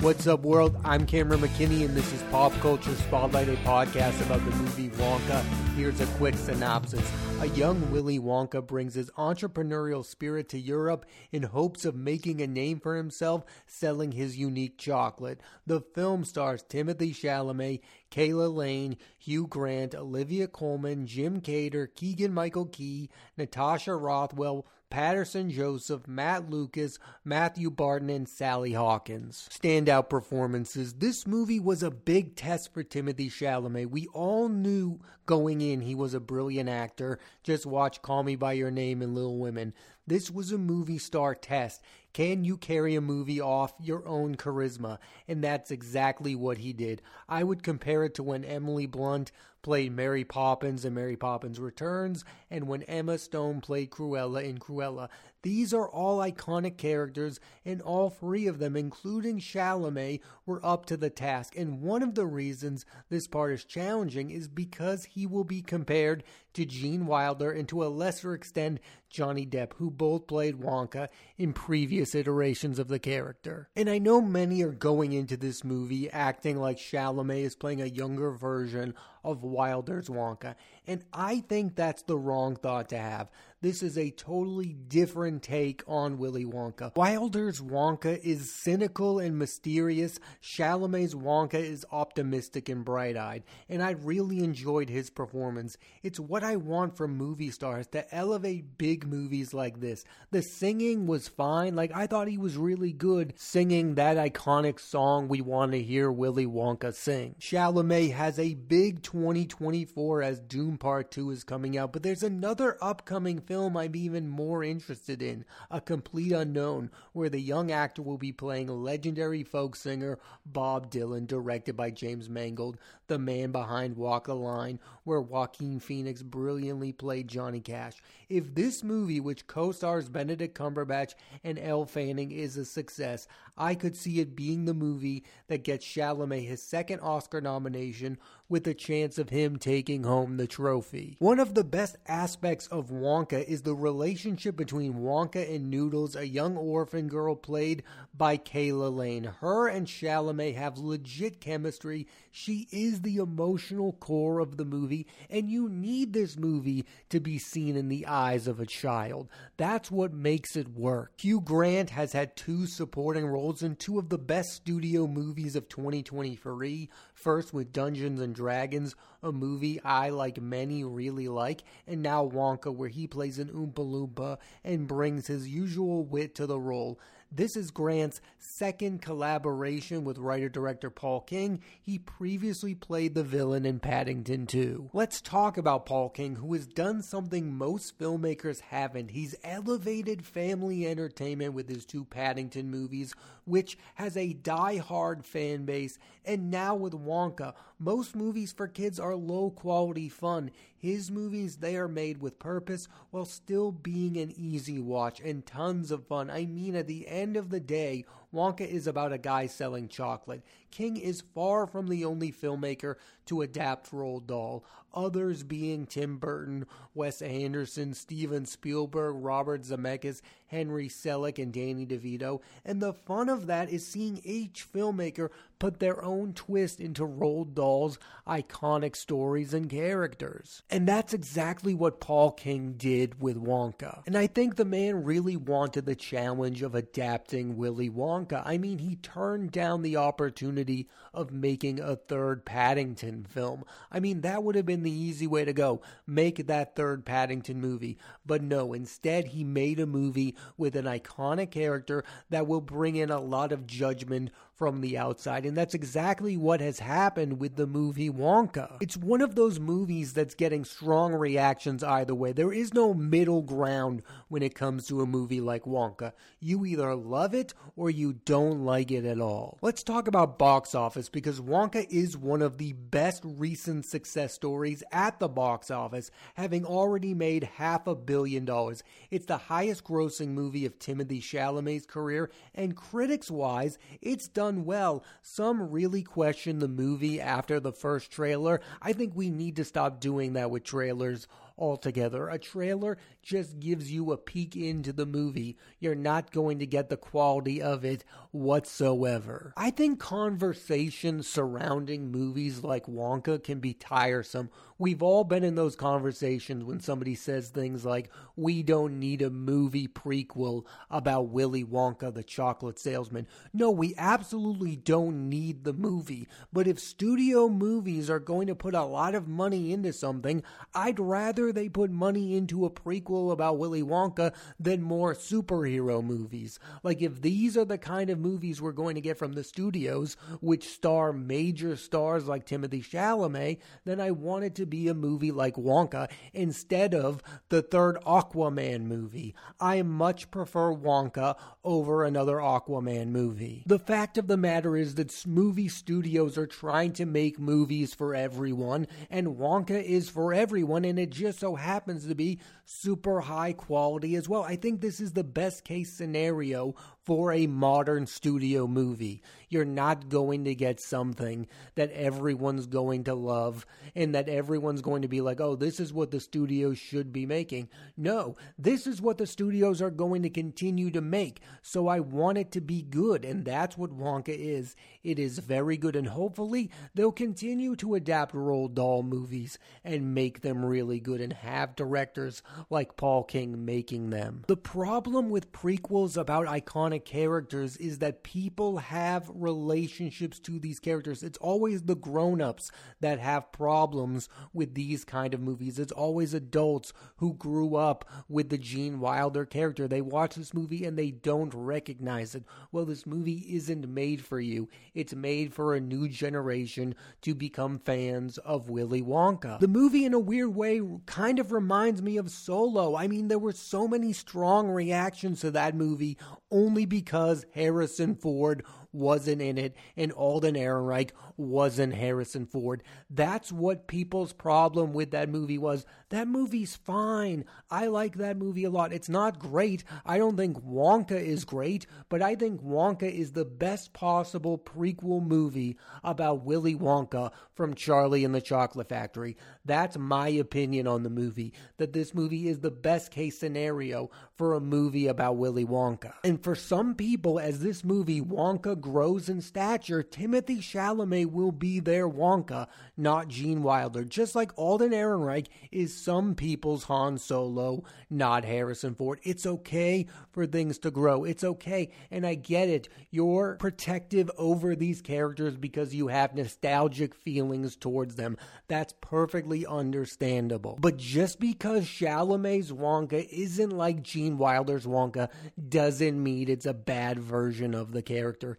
What's up, world? I'm Cameron McKinney, and this is Pop Culture Spotlight, a podcast about the movie Wonka. Here's a quick synopsis. A young Willy Wonka brings his entrepreneurial spirit to Europe in hopes of making a name for himself selling his unique chocolate. The film stars Timothy Chalamet, Calah Lane, Hugh Grant, Olivia Colman, Jim Carter, Keegan Michael Key, Natasha Rothwell, Paterson Joseph, Matt Lucas, Matthew Barton, and Sally Hawkins. Standout performances. This movie was a big test for Timothy Chalamet. We all knew going in he was a brilliant actor. Just watch Call Me By Your Name and Little Women. This was a movie star test. Can you carry a movie off your own charisma? And that's exactly what he did. I would compare it to when Emily Blunt played Mary Poppins in Mary Poppins Returns and when Emma Stone played Cruella in Cruella. These are all iconic characters, and all three of them, including Chalamet, were up to the task. And one of the reasons this part is challenging is because he will be compared to Gene Wilder and to a lesser extent Johnny Depp, who both played Wonka in previous iterations of the character. And I know many are going into this movie acting like Chalamet is playing a younger version of Wilder's Wonka, and I think that's the wrong thought to have. This is a totally different take on Willy Wonka. Wilder's Wonka is cynical and mysterious. Chalamet's Wonka is optimistic and bright eyed. And I really enjoyed his performance. It's what I want from movie stars to elevate big movies like this. The singing was fine. Like, I thought he was really good singing that iconic song we want to hear Willy Wonka sing. Chalamet has a big 2024 as Dune Part 2 is coming out, but there's another upcoming film I'm even more interested in, A Complete Unknown, where the young actor will be playing legendary folk singer Bob Dylan, directed by James Mangold, the man behind Walk the Line, where Joaquin Phoenix brilliantly played Johnny Cash. If this movie, which co-stars Benedict Cumberbatch and Elle Fanning, is a success, I could see it being the movie that gets Chalamet his second Oscar nomination with a chance of him taking home the trophy. One of the best aspects of Wonka is the relationship between Wonka and Noodles, a young orphan girl played by Calah Lane. Her and Chalamet have legit chemistry. She is the emotional core of the movie, and you need this movie to be seen in the eyes of a child. That's what makes it work. Hugh Grant has had two supporting roles in two of the best studio movies of 2023. First with Dungeons and Dragons, a movie I, like many, really like, and now Wonka, where he plays an Oompa Loompa and brings his usual wit to the role. This is Grant's second collaboration with writer director Paul King. He previously played the villain in Paddington 2. Let's talk about Paul King, who has done something most filmmakers haven't. He's elevated family entertainment with his two Paddington movies, which has a die-hard fan base, and now with Wonka. Most movies for kids are low quality fun. His movies, they are made with purpose while still being an easy watch and tons of fun. I mean, at the end of the day, Wonka is about a guy selling chocolate. King is far from the only filmmaker to adapt Roald Dahl, others being Tim Burton, Wes Anderson, Steven Spielberg, Robert Zemeckis, Henry Selick, and Danny DeVito. And the fun of that is seeing each filmmaker put their own twist into Roald Dahl's iconic stories and characters. And that's exactly what Paul King did with Wonka. And I think the man really wanted the challenge of adapting Willy Wonka. I mean, he turned down the opportunity of making a third Paddington film. I mean, that would have been the easy way to go. Make that third Paddington movie. But no, instead, he made a movie with an iconic character that will bring in a lot of judgment from the outside. And that's exactly what has happened with the movie Wonka. It's one of those movies that's getting strong reactions either way. There is no middle ground when it comes to a movie like Wonka. You either love it or you don't like it at all. Let's talk about box office because Wonka is one of the best recent success stories at the box office, having already made half a billion dollars. It's the highest grossing movie of Timothy Chalamet's career, and critics wise, it's done done well. Some really question the movie after the first trailer. I think we need to stop doing that with trailers altogether. A trailer just gives you a peek into the movie. You're not going to get the quality of it whatsoever. I think conversations surrounding movies like Wonka can be tiresome. We've all been in those conversations when somebody says things like, we don't need a movie prequel about Willy Wonka, the chocolate salesman. No, we absolutely don't need the movie. But if studio movies are going to put a lot of money into something, I'd rather they put money into a prequel about Willy Wonka than more superhero movies. Like, if these are the kind of movies we're going to get from the studios, which star major stars like Timothy Chalamet, then I want it to be a movie like Wonka instead of the third Aquaman movie. I much prefer Wonka over another Aquaman movie. The fact of the matter is that movie studios are trying to make movies for everyone, and Wonka is for everyone, and it just so happens to be super high quality as well. I think this is the best case scenario for a modern studio movie. You're not going to get something that everyone's going to love and that everyone's going to be like, oh, this is what the studios should be making. No, this is what the studios are going to continue to make. So I want it to be good, and that's what Wonka is. It is very good, and hopefully they'll continue to adapt Roald Dahl movies and make them really good and have directors like Paul King making them. The problem with prequels about iconic characters is that people have relationships to these characters. It's always the grown-ups that have problems with these kind of movies. It's always adults who grew up with the Gene Wilder character. They watch this movie and they don't recognize it. Well, this movie isn't made for you. It's made for a new generation to become fans of Willy Wonka. The movie in a weird way kind of reminds me of Solo. I mean, there were so many strong reactions to that movie only because Harrison Ford wasn't in it and Alden Ehrenreich wasn't Harrison Ford. That's what people's problem with that movie was. That movie's fine. I like that movie a lot. It's not great. I don't think Wonka is great, but I think Wonka is the best possible prequel movie about Willy Wonka from Charlie and the Chocolate Factory. That's my opinion on the movie. That this movie is the best case scenario for a movie about Willy Wonka. And for some people, as this movie Wonka grows in stature, Timothy Chalamet will be their Wonka, not Gene Wilder. Just like Alden Ehrenreich is some people's Han Solo, not Harrison Ford. It's okay for things to grow. It's okay. And I get it. You're protective over these characters because you have nostalgic feelings towards them. That's perfectly understandable. But just because Chalamet's Wonka isn't like Gene Wilder's Wonka doesn't mean it's a bad version of the character.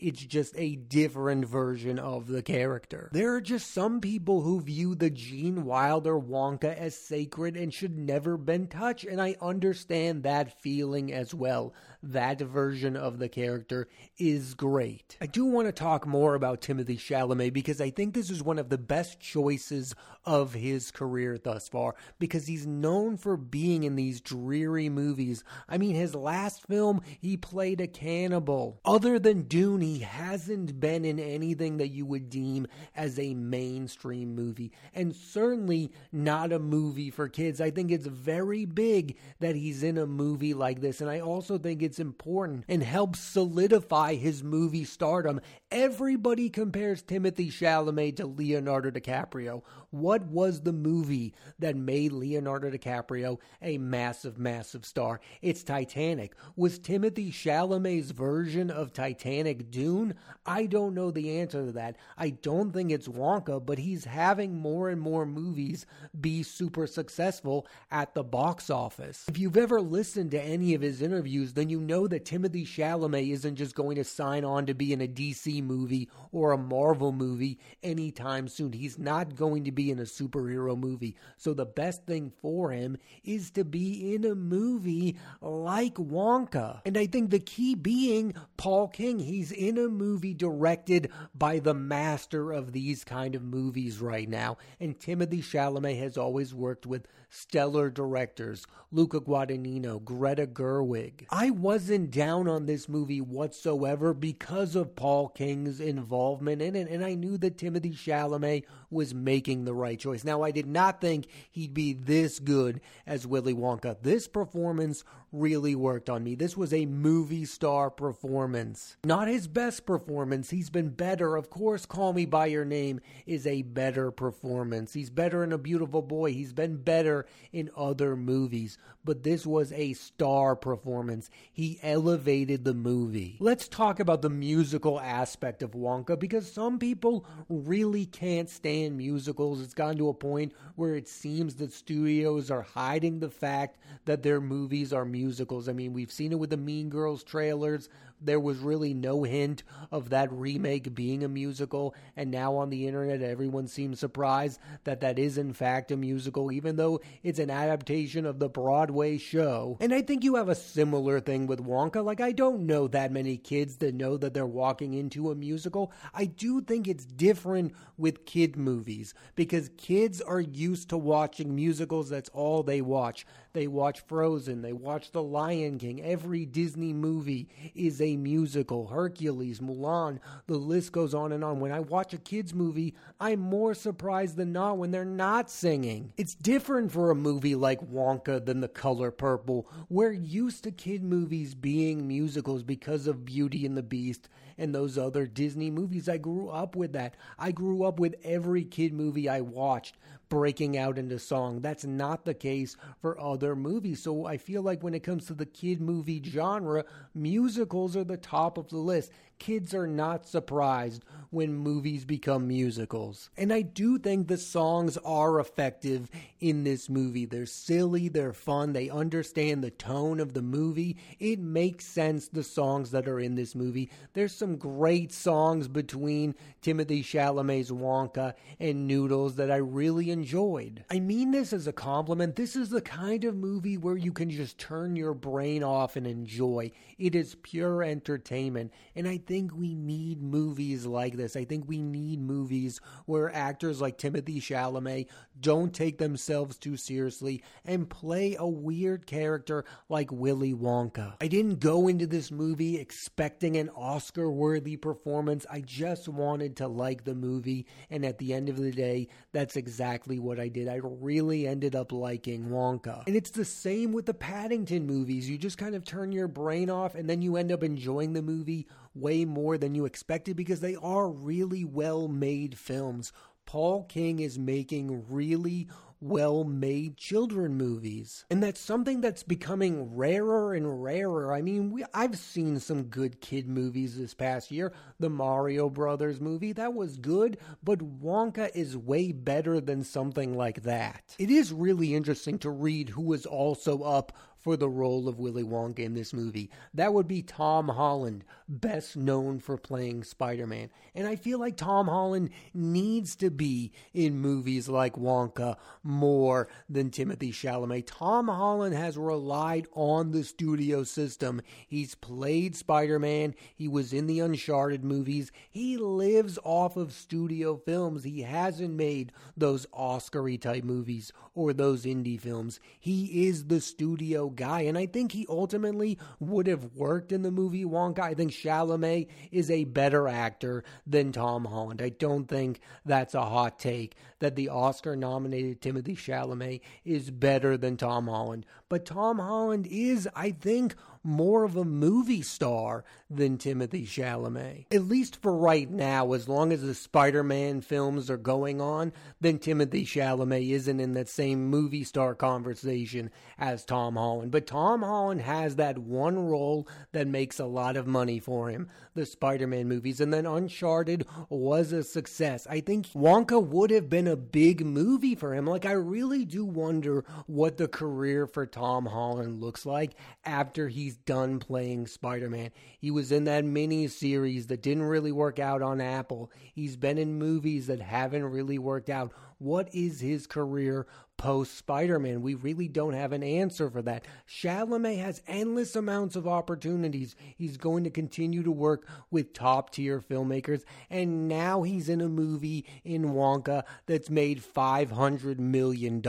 It's just a different version of the character. There are just some people who view the Gene Wilder Wonka as sacred and should never been touched, and I understand that feeling as well. That version of the character is great. I do want to talk more about Timothy Chalamet because I think this is one of the best choices of his career thus far because he's known for being in these dreary movies. I mean, his last film, he played a cannibal. Other than Dune, he hasn't been in anything that you would deem as a mainstream movie, and certainly not a movie for kids. I think it's very big that he's in a movie like this, and I also think it's important and helps solidify his movie stardom. Everybody compares Timothy Chalamet to Leonardo DiCaprio. What was the movie that made Leonardo DiCaprio a massive, massive star? It's Titanic. Was Timothy Chalamet's version of Titanic Dune? I don't know the answer to that. I don't think it's Wonka, but he's having more and more movies be super successful at the box office. If you've ever listened to any of his interviews, then you know that Timothy Chalamet isn't just going to sign on to be in a DC movie or a Marvel movie anytime soon. He's not going to be in a superhero movie. So the best thing for him is to be in a movie like Wonka. And I think the key being Paul King. He's in a movie directed by the master of these kind of movies right now. And Timothy Chalamet has always worked with stellar directors Luca Guadagnino, Greta Gerwig. I wasn't down on this movie whatsoever because of Paul King Involvement in it, and I knew that Timothy Chalamet was making the right choice. Now, I did not think he'd be this good as Willy Wonka. This performance really worked on me. This was a movie star performance. Not his best performance. He's been better. Of course, Call Me By Your Name is a better performance. He's better in A Beautiful Boy. He's been better in other movies. But this was a star performance. He elevated the movie. Let's talk about the musical aspect of Wonka because some people really can't stand musicals. It's gotten to a point where it seems that studios are hiding the fact that their movies are musicals musicals. I mean, we've seen it with the Mean Girls trailers there was really no hint of that remake being a musical, and now on the internet, everyone seems surprised that that is in fact a musical, even though it's an adaptation of the Broadway show. And I think you have a similar thing with Wonka. Like, I don't know that many kids that know that they're walking into a musical. I do think it's different with kid movies because kids are used to watching musicals. That's all they watch. They watch Frozen, they watch The Lion King. Every Disney movie is a musical, Hercules, Mulan, the list goes on and on. When I watch a kids movie, I'm more surprised than not when they're not singing. It's different for a movie like Wonka than The Color Purple. We're used to kid movies being musicals because of Beauty and the Beast and those other Disney movies. I grew up with that. I grew up with every kid movie I watched breaking out into song. That's not the case for other movies. So I feel like when it comes to the kid movie genre, musicals are the top of the list. Kids are not surprised when movies become musicals. And I do think the songs are effective in this movie. They're silly, they're fun, they understand the tone of the movie. It makes sense, the songs that are in this movie. There's some great songs between Timothy Chalamet's Wonka and Noodles that I really enjoyed. I mean this as a compliment. This is the kind of movie where you can just turn your brain off and enjoy. It is pure entertainment. And I think we need movies like this. I think we need movies where actors like Timothy Chalamet don't take themselves too seriously and play a weird character like Willy Wonka. I didn't go into this movie expecting an Oscar worthy performance. I just wanted to like the movie. And at the end of the day, that's exactly what I did. I really ended up liking Wonka. And it's the same with the Paddington movies. You just kind of turn your brain off and then you end up enjoying the movie way more than you expected because they are really well made films. Paul King is making really well made children movies. And that's something that's becoming rarer and rarer. I mean, we, I've seen some good kid movies this past year. The Mario Brothers movie, that was good, but Wonka is way better than something like that. It is really interesting to read who was also up for the role of Willy Wonka in this movie. That would be Tom Holland, best known for playing Spider Man. And I feel like Tom Holland needs to be in movies like Wonka more than Timothy Chalamet. Tom Holland has relied on the studio system. He's played Spider Man, he was in the Uncharted movies. He lives off of studio films. He hasn't made those Oscar type movies or those indie films. He is the studio guy, and I think he ultimately would have worked in the movie Wonka. I think Chalamet is a better actor than Tom Holland. I don't think that's a hot take that the Oscar nominated Timothy Chalamet is better than Tom Holland. But Tom Holland is, I think, more of a movie star than Timothy Chalamet. At least for right now, as long as the Spider Man films are going on, then Timothy Chalamet isn't in that same movie star conversation as Tom Holland. But Tom Holland has that one role that makes a lot of money for him the Spider Man movies. And then Uncharted was a success. I think Wonka would have been a big movie for him. Like, I really do wonder what the career for Tom Holland looks like after he he's done playing Spider Man. He was in that mini series that didn't really work out on Apple. He's been in movies that haven't really worked out. What is his career post Spider Man? We really don't have an answer for that. Chalamet has endless amounts of opportunities. He's going to continue to work with top tier filmmakers, and now he's in a movie in Wonka that's made $500 million.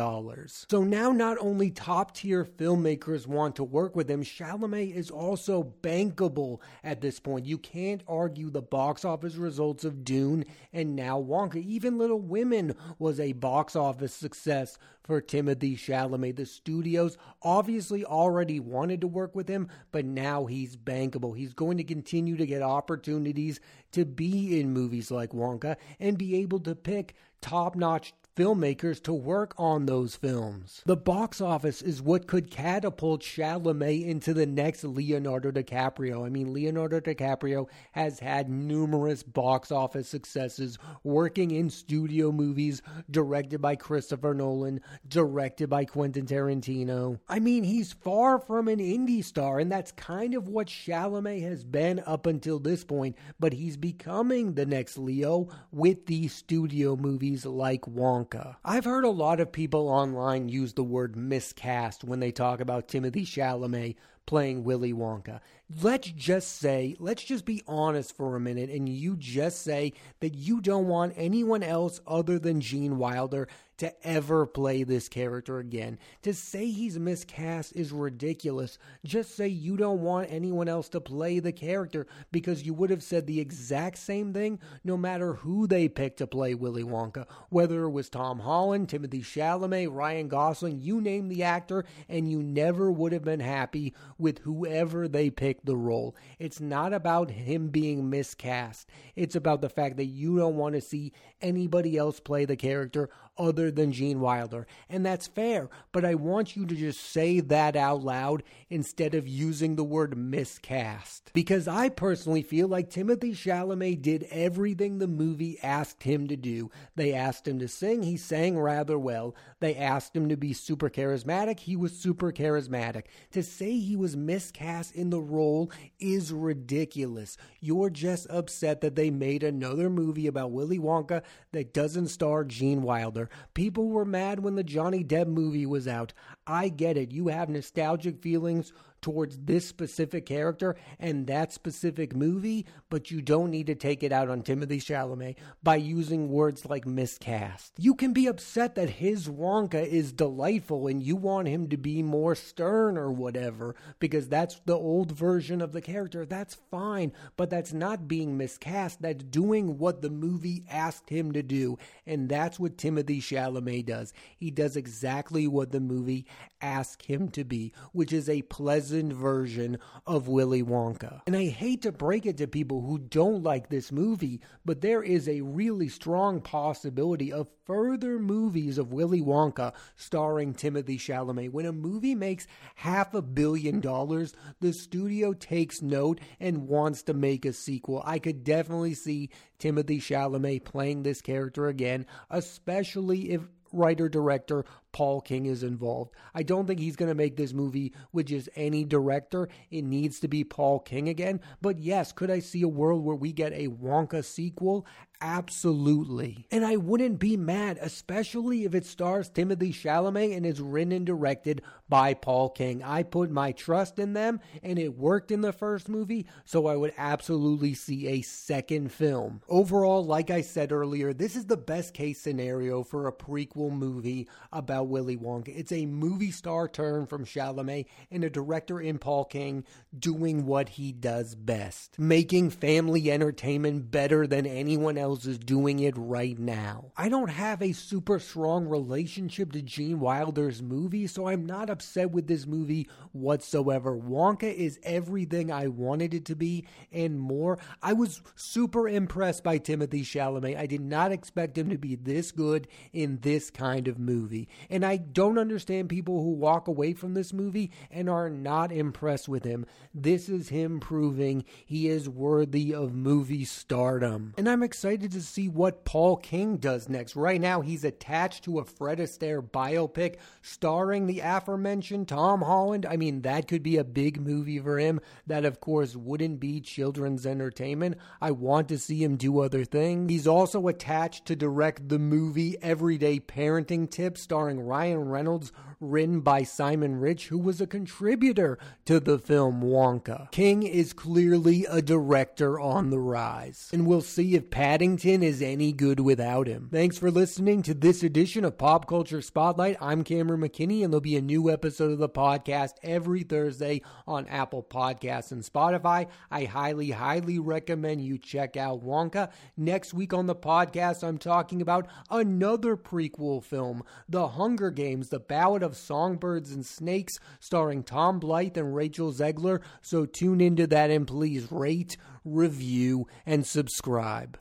So now not only top tier filmmakers want to work with him, Chalamet is also bankable at this point. You can't argue the box office results of Dune and now Wonka. Even Little Women was a box office success for Timothy Chalamet. The studios obviously already wanted to work with him, but now he's bankable. He's going to continue to get opportunities to be in movies like Wonka and be able to pick top notch filmmakers to work on those films. The box office is what could catapult Chalamet into the next Leonardo DiCaprio. I mean, Leonardo DiCaprio has had numerous box office successes working in studio movies directed by Christopher Nolan, directed by Quentin Tarantino. I mean, he's far from an indie star, and that's kind of what Chalamet has been up until this point, but he's becoming the next Leo with these studio movies like Wonka. Wonka. I've heard a lot of people online use the word miscast when they talk about Timothy Chalamet playing Willy Wonka. Let's just say, let's just be honest for a minute, and you just say that you don't want anyone else other than Gene Wilder to ever play this character again. To say he's miscast is ridiculous. Just say you don't want anyone else to play the character because you would have said the exact same thing no matter who they picked to play Willy Wonka. Whether it was Tom Holland, Timothy Chalamet, Ryan Gosling, you name the actor, and you never would have been happy with whoever they picked the role. It's not about him being miscast. It's about the fact that you don't want to see anybody else play the character other than Gene Wilder. And that's fair, but I want you to just say that out loud instead of using the word miscast. Because I personally feel like Timothy Chalamet did everything the movie asked him to do. They asked him to sing, he sang rather well. They asked him to be super charismatic, he was super charismatic. To say he was miscast in the role is ridiculous. You're just upset that they made another movie about Willy Wonka that doesn't star Gene Wilder. People were mad when the Johnny Depp movie was out. I get it. You have nostalgic feelings towards this specific character and that specific movie, but you don't need to take it out on Timothy Chalamet by using words like miscast. You can be upset that his Wonka is delightful and you want him to be more stern or whatever because that's the old version of the character. That's fine, but that's not being miscast. That's doing what the movie asked him to do, and that's what Timothy Chalamet does. He does exactly what the movie asked him to be, which is a pleasant version of Willy Wonka. And I hate to break it to people who don't like this movie, but there is a really strong possibility of further movies of Willy Wonka starring Timothy Chalamet. When a movie makes half a billion dollars, the studio takes note and wants to make a sequel. I could definitely see Timothy Chalamet playing this character again, especially if writer director Paul King is involved. I don't think he's going to make this movie with just any director. It needs to be Paul King again. But yes, could I see a world where we get a Wonka sequel? Absolutely. And I wouldn't be mad, especially if it stars Timothy Chalamet and is written and directed by Paul King. I put my trust in them and it worked in the first movie, so I would absolutely see a second film. Overall, like I said earlier, this is the best case scenario for a prequel movie about Willy Wonka. It's a movie star turn from Chalamet and a director in Paul King doing what he does best, making family entertainment better than anyone else is doing it right now. I don't have a super strong relationship to Gene Wilder's movie, so I'm not upset with this movie whatsoever. Wonka is everything I wanted it to be and more. I was super impressed by Timothy Chalamet. I did not expect him to be this good in this kind of movie. And I don't understand people who walk away from this movie and are not impressed with him. This is him proving he is worthy of movie stardom. And I'm excited to see what Paul King does next. Right now, he's attached to a Fred Astaire biopic starring the aforementioned Tom Holland. I mean, that could be a big movie for him. That, of course, wouldn't be children's entertainment. I want to see him do other things. He's also attached to direct the movie Everyday Parenting Tips starring Ryan Reynolds, written by Simon Rich, who was a contributor to the film Wonka. King is clearly a director on the rise, and we'll see if Paddington is any good without him. Thanks for listening to this edition of Pop Culture Spotlight. I'm Cameron McKinney, and there'll be a new episode of the podcast every Thursday on Apple Podcasts and Spotify. I highly, highly recommend you check out Wonka. Next week on the podcast, I'm talking about another prequel film, The Hunger Games, The Ballad of Songbirds and Snakes, starring Tom Blyth and Rachel Zegler. So tune into that and please rate, review, and subscribe.